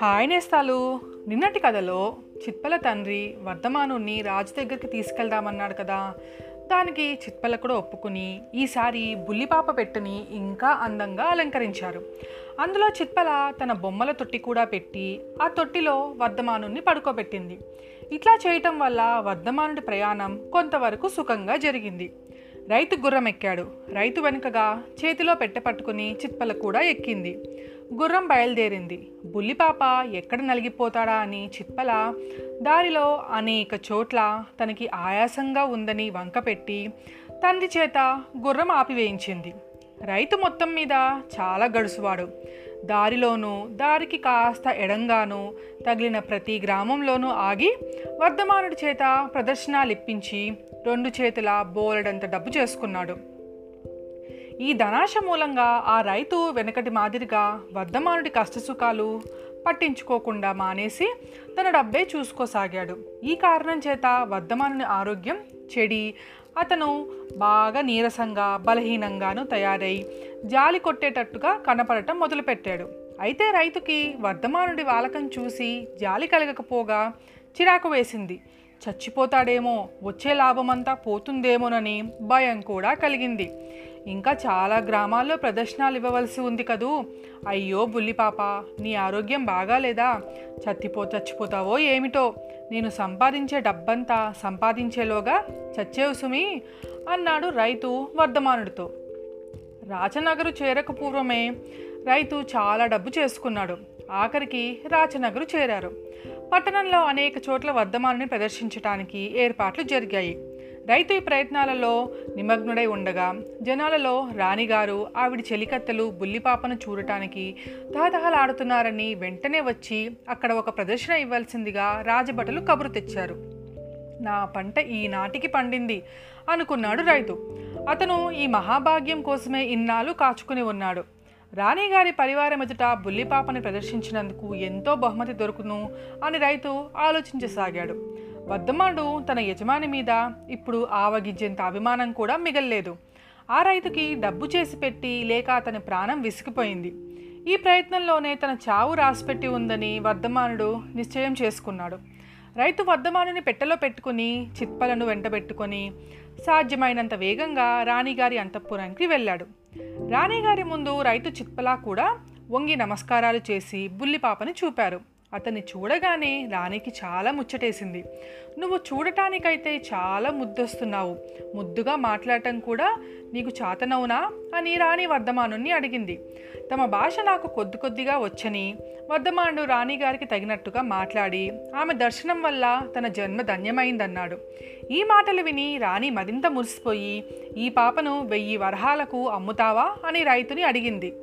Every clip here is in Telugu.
హాయ్ నేస్తాలు. నిన్నటి కథలో చిత్పల తండ్రి వర్ధమానుణ్ణి రాజు దగ్గరికి తీసుకెళ్దామన్నాడు కదా. దానికి చిత్పల కూడా ఒప్పుకుని ఈసారి బుల్లిపాప పెట్టని ఇంకా అందంగా అలంకరించారు. అందులో చిత్పల తన బొమ్మల తొట్టి కూడా పెట్టి ఆ తొట్టిలో వర్ధమానుణ్ణి పడుకోబెట్టింది. ఇట్లా చేయటం వల్ల వర్ధమానుడి ప్రయాణం కొంతవరకు సుఖంగా జరిగింది. రైతు గుర్రం ఎక్కాడు. రైతు వెనుకగా చేతిలో పెట్టె పట్టుకుని చిత్పల కూడా ఎక్కింది. గుర్రం బయలుదేరింది. బుల్లిపాప ఎక్కడ నలిగిపోతాడా అని చిత్పల దారిలో అనేక చోట్ల తనకి ఆయాసంగా ఉందని వంకపెట్టి తండ్రి చేత గుర్రం ఆపివేయించింది. రైతు మొత్తం మీద చాలా గడుసువాడు. దారిలోనూ దారికి కాస్త ఎడంగాను తగిలిన ప్రతి గ్రామంలోనూ ఆగి వర్ధమానుడి చేత ప్రదర్శనలు ఇప్పించి రెండు చేతుల బోలెడంత డబ్బు చేసుకున్నాడు. ఈ ధనాశ మూలంగా ఆ రైతు వెనకటి మాదిరిగా వర్ధమానుడి కష్టసుఖాలు పట్టించుకోకుండా మానేసి తన డబ్బే చూసుకోసాగాడు. ఈ కారణం చేత వర్ధమానుని ఆరోగ్యం చెడి. అతను బాగా నీరసంగా బలహీనంగాను తయారై జాలి కొట్టేటట్టుగా కనపడటం మొదలుపెట్టాడు. అయితే రైతుకి వర్ధమానుడి వాలకం చూసి జాలి కలగకపోగా చిరాకు వేసింది. చచ్చిపోతాడేమో వచ్చే లాభమంతా పోతుందేమోనని భయం కూడా కలిగింది. ఇంకా చాలా గ్రామాల్లో ప్రదర్శనలు ఇవ్వవలసి ఉంది కదూ? అయ్యో బుల్లిపాప నీ ఆరోగ్యం బాగాలేదా చచ్చిపో చచ్చిపోతావో ఏమిటో? నేను సంపాదించే డబ్బంతా సంపాదించేలోగా చచ్చేవు సుమి అన్నాడు రైతు వర్ధమానుడితో. రాచనగరు చేరక పూర్వమే రైతు చాలా డబ్బు చేసుకున్నాడు. ఆఖరికి రాచనగరు చేరారు. పట్టణంలో అనేక చోట్ల వర్ధమానుని ప్రదర్శించడానికి ఏర్పాట్లు జరిగాయి. రైతు ఈ ప్రయత్నాలలో నిమగ్నుడై ఉండగా జనాలలో రాణిగారు ఆవిడ చెలికత్తెలు బుల్లిపాపను చూడటానికి తహతహలాడుతున్నారని వెంటనే వచ్చి అక్కడ ఒక ప్రదర్శన ఇవ్వాల్సిందిగా రాజభటలు కబురు తెచ్చారు. నా పంట ఈనాటికి పండింది అనుకున్నాడు రైతు. అతను ఈ మహాభాగ్యం కోసమే ఇన్నాళ్ళు కాచుకుని ఉన్నాడు. రాణిగారి పరివారం ఎదుట బుల్లిపాపని ప్రదర్శించినందుకు ఎంతో బహుమతి దొరుకును అని రైతు ఆలోచించసాగాడు. వర్ధమానుడు తన యజమాని మీద ఇప్పుడు ఆవగించేంత అభిమానం కూడా మిగల్లేదు. ఆ రైతుకి డబ్బు చేసి పెట్టి లేక అతని ప్రాణం విసిగిపోయింది. ఈ ప్రయత్నంలోనే తన చావు రాసిపెట్టి ఉందని వర్ధమానుడు నిశ్చయం చేసుకున్నాడు. రైతు వర్ధమానుని పెట్టెలో పెట్టుకుని చిత్పలను వెంటబెట్టుకొని సాధ్యమైనంత వేగంగా రాణిగారి అంతఃపురానికి వెళ్ళాడు. రాణిగారి ముందు రైతు చిత్పలా కూడా వంగి నమస్కారాలు చేసి బుల్లిపాపని చూపారు. అతన్ని చూడగానే రాణికి చాలా ముచ్చటేసింది. నువ్వు చూడటానికైతే చాలా ముద్దొస్తున్నావు. ముద్దుగా మాట్లాడటం కూడా నీకు చాతనవునా? అని రాణి వర్ధమానుని అడిగింది. తమ భాష నాకు కొద్ది కొద్దిగా వచ్చని వర్ధమానుడు రాణిగారికి తగినట్టుగా మాట్లాడి ఆమె దర్శనం వల్ల తన జన్మ ధన్యమైందన్నాడు. ఈ మాటలు విని రాణి మరింత మురిసిపోయి ఈ పాపను వెయ్యి వరహాలకు అమ్ముతావా? అని రైతుని అడిగింది.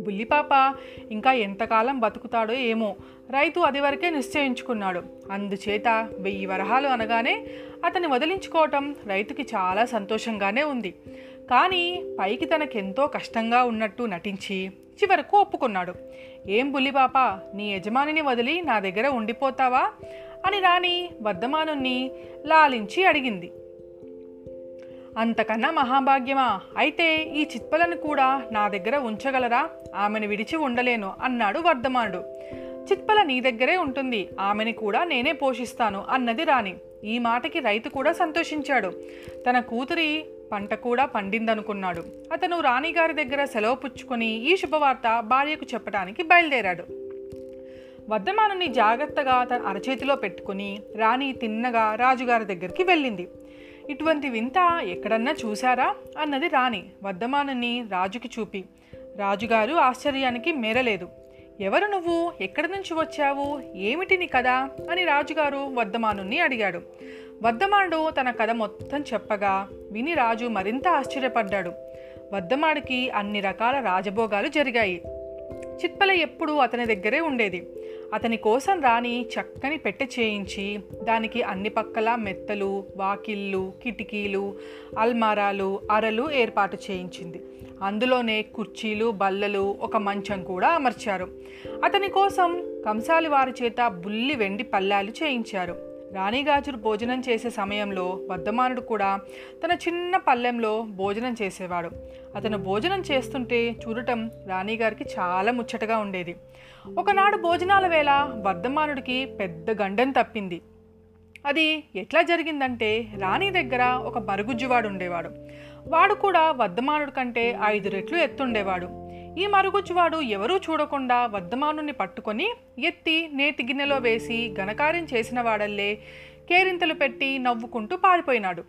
బుల్లిపాప ఇంకా ఎంతకాలం బతుకుతాడో ఏమో రైతు అది వరకే నిశ్చయించుకున్నాడు. అందుచేత వెయ్యి వరహాలు అనగానే అతన్ని వదిలించుకోవటం రైతుకి చాలా సంతోషంగానే ఉంది. కానీ పైకి తనకెంతో కష్టంగా ఉన్నట్టు నటించి చివరకు ఒప్పుకున్నాడు. ఏం బుల్లిపాప నీ యజమానిని వదిలి నా దగ్గర ఉండిపోతావా? అని రాణి వర్ధమానుణ్ణి లాలించి అడిగింది. అంతకన్నా మహాభాగ్యమా? అయితే ఈ చిత్పలను కూడా నా దగ్గర ఉంచగలరా? ఆమెను విడిచి ఉండలేను అన్నాడు వర్ధమానుడు. చిత్పల నీ దగ్గరే ఉంటుంది. ఆమెని కూడా నేనే పోషిస్తాను అన్నది రాణి. ఈ మాటకి రైతు కూడా సంతోషించాడు. తన కూతురి పంట కూడా పండిందనుకున్నాడు. అతను రాణిగారి దగ్గర సెలవు పుచ్చుకొని ఈ శుభవార్త భార్యకు చెప్పడానికి బయలుదేరాడు. వర్ధమానుని జాగ్రత్తగా తన అరచేతిలో పెట్టుకుని రాణి తిన్నగా రాజుగారి దగ్గరికి వెళ్ళింది. ఇటువంటి వింత ఎక్కడన్నా చూశారా? అన్నది రాణి వర్ధమానని రాజుకి చూపి. రాజుగారు ఆశ్చర్యానికి మేరలేదు. ఎవరు నువ్వు? ఎక్కడి నుంచి వచ్చావు? ఏమిటి నీ కథ? అని రాజుగారు వర్ధమానుని అడిగాడు. వర్ధమానుడు తన కథ మొత్తం చెప్పగా విని రాజు మరింత ఆశ్చర్యపడ్డాడు. వర్ధమాడికి అన్ని రకాల రాజభోగాలు జరిగాయి. చిత్పల ఎప్పుడూ అతని దగ్గరే ఉండేది. అతని కోసం రాణి చక్కని పెట్టె చేయించి దానికి అన్ని పక్కల మెత్తలు వాకిళ్ళు కిటికీలు అల్మారాలు అరలు ఏర్పాటు చేయించింది. అందులోనే కుర్చీలు బల్లలు ఒక మంచం కూడా అమర్చారు. అతని కోసం కంసాలి వారి చేత బుల్లి వెండి పల్లాలు చేయించారు. రాణిగాజురు భోజనం చేసే సమయంలో వర్ధమానుడు కూడా తన చిన్న పల్లెంలో భోజనం చేసేవాడు. అతను భోజనం చేస్తుంటే చూడటం రాణిగారికి చాలా ముచ్చటగా ఉండేది. ఒకనాడు భోజనాల వేళ వర్ధమానుడికి పెద్ద గండం తప్పింది. అది ఎట్లా జరిగిందంటే రాణి దగ్గర ఒక మరుగుజ్జువాడు ఉండేవాడు. వాడు కూడా వర్ధమానుడి కంటే ఐదు రెట్లు ఎత్తుండేవాడు. ఈ మరుగుజ్జువాడు ఎవరూ చూడకుండా వర్ధమానుని పట్టుకొని ఎత్తి నేతి గిన్నెలో వేసి ఘనకార్యం చేసిన వాడల్లే కేరింతలు పెట్టి నవ్వుకుంటూ పారిపోయినాడు.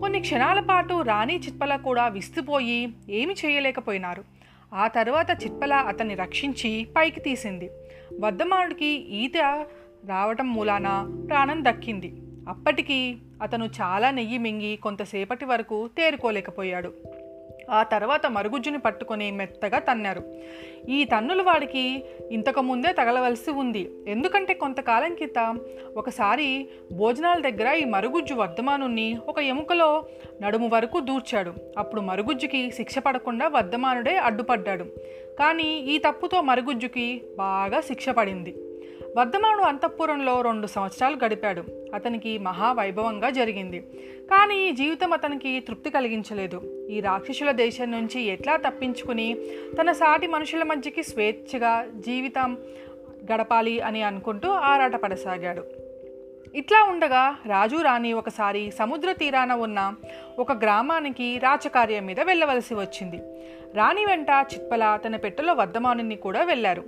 కొన్ని క్షణాల పాటు రాణి చిత్పల కూడా విస్తుపోయి ఏమి చేయలేకపోయినారు. ఆ తర్వాత చిత్పల అతన్ని రక్షించి పైకి తీసింది. వర్ధమానుడికి ఈత రావటం మూలాన ప్రాణం దక్కింది. అప్పటికి అతను చాలా నెయ్యి మింగి కొంతసేపటి వరకు తేరుకోలేకపోయాడు. ఆ తర్వాత మరుగుజ్జుని పట్టుకొని మెత్తగా తన్నారు. ఈ తన్నులు వాడికి ఇంతకుముందే తగలవలసి ఉంది. ఎందుకంటే కొంతకాలం క్రితం ఒకసారి భోజనాల దగ్గర ఈ మరుగుజ్జు వర్ధమానుని ఒక ఎముకలో నడుము వరకు దూర్చాడు. అప్పుడు మరుగుజ్జుకి శిక్ష పడకుండా వర్ధమానుడే అడ్డుపడ్డాడు. కానీ ఈ తప్పుతో మరుగుజ్జుకి బాగా శిక్ష పడింది. వర్ధమానుడు అంతఃపురంలో రెండు సంవత్సరాలు గడిపాడు. అతనికి మహావైభవంగా జరిగింది. కానీ ఈ జీవితం అతనికి తృప్తి కలిగించలేదు. ఈ రాక్షసుల దేశం నుంచి ఎట్లా తప్పించుకుని తన సాటి మనుషుల మధ్యకి స్వేచ్ఛగా జీవితం గడపాలి అని అనుకుంటూ ఆరాటపడసాగాడు. ఇట్లా ఉండగా రాజు రాణి ఒకసారి సముద్ర తీరాన ఉన్న ఒక గ్రామానికి రాచకార్యం మీద వెళ్ళవలసి వచ్చింది. రాణి వెంట చిత్పల తన పెట్టెలో వర్ధమానుని కూడా వెళ్ళారు.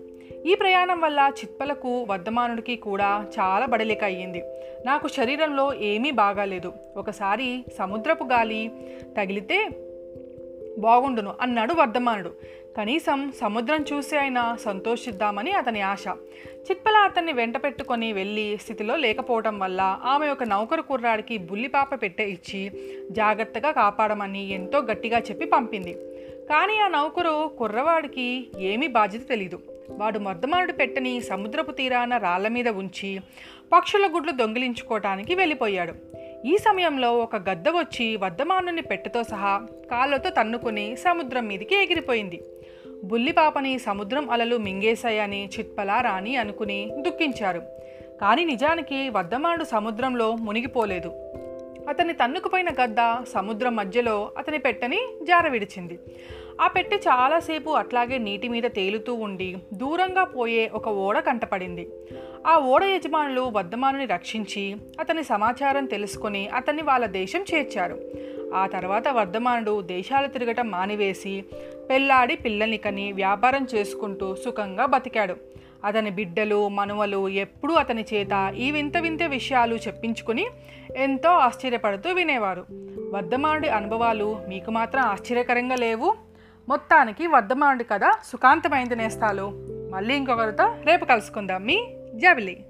ఈ ప్రయాణం వల్ల చిత్పలకు వర్ధమానుడికి కూడా చాలా బడలిక అయ్యింది. నాకు శరీరంలో ఏమీ బాగాలేదు. ఒకసారి సముద్రపు గాలి తగిలితే బాగుండును అన్నాడు వర్ధమానుడు. కనీసం సముద్రం చూసి అయినా సంతోషిద్దామని అతని ఆశ. చిత్పల అతన్ని వెంట పెట్టుకొని వెళ్ళి స్థితిలో లేకపోవడం వల్ల ఆమె ఒక నౌకరు కుర్రాడికి బుల్లిపాప పెట్టె ఇచ్చి జాగ్రత్తగా కాపాడమని ఎంతో గట్టిగా చెప్పి పంపింది. కానీ ఆ నౌకరు కుర్రవాడికి ఏమీ బాధ్యత తెలీదు. వాడు మర్దమానుడి పెట్టని సముద్రపు తీరాన రాళ్ళ మీద ఉంచి పక్షుల గుడ్లు దొంగిలించుకోవటానికి వెళ్ళిపోయాడు. ఈ సమయంలో ఒక గద్ద వచ్చి వర్ధమానుని పెట్టెతో సహా కాళ్ళతో తన్నుకుని సముద్రం మీదికి ఎగిరిపోయింది. బుల్లిపాపని సముద్రం అలలు మింగేశాయని చిత్పలా రాణి అనుకుని దుఃఖించారు. కానీ నిజానికి వర్ధమానుడు సముద్రంలో మునిగిపోలేదు. అతని తన్నుకుపోయిన గద్ద సముద్రం మధ్యలో అతని పెట్టని జార విడిచింది. ఆ పెట్టె చాలాసేపు అట్లాగే నీటి మీద తేలుతూ ఉండి దూరంగా పోయే ఒక ఓడ కంటపడింది. ఆ ఓడ యజమానులు వర్ధమానుని రక్షించి అతని సమాచారం తెలుసుకొని అతన్ని వాళ్ళ దేశం చేర్చారు. ఆ తర్వాత వర్ధమానుడు దేశాలు తిరగటం మానివేసి పెళ్ళాడి పిల్లల్ని కని వ్యాపారం చేసుకుంటూ సుఖంగా బతికాడు. అతని బిడ్డలు మనువలు ఎప్పుడూ అతని చేత ఈ వింత వింత విషయాలు చెప్పించుకుని ఎంతో ఆశ్చర్యపడుతూ వినేవారు. వర్ధమానుడి అనుభవాలు మీకు మాత్రం ఆశ్చర్యకరంగా లేవు. మొత్తానికి వర్ధమానుడి కథ సుఖాంతమైంది నేస్తాలు. మళ్ళీ ఇంకొకరితో రేపు కలుసుకుందాం. మీ జబిలీ.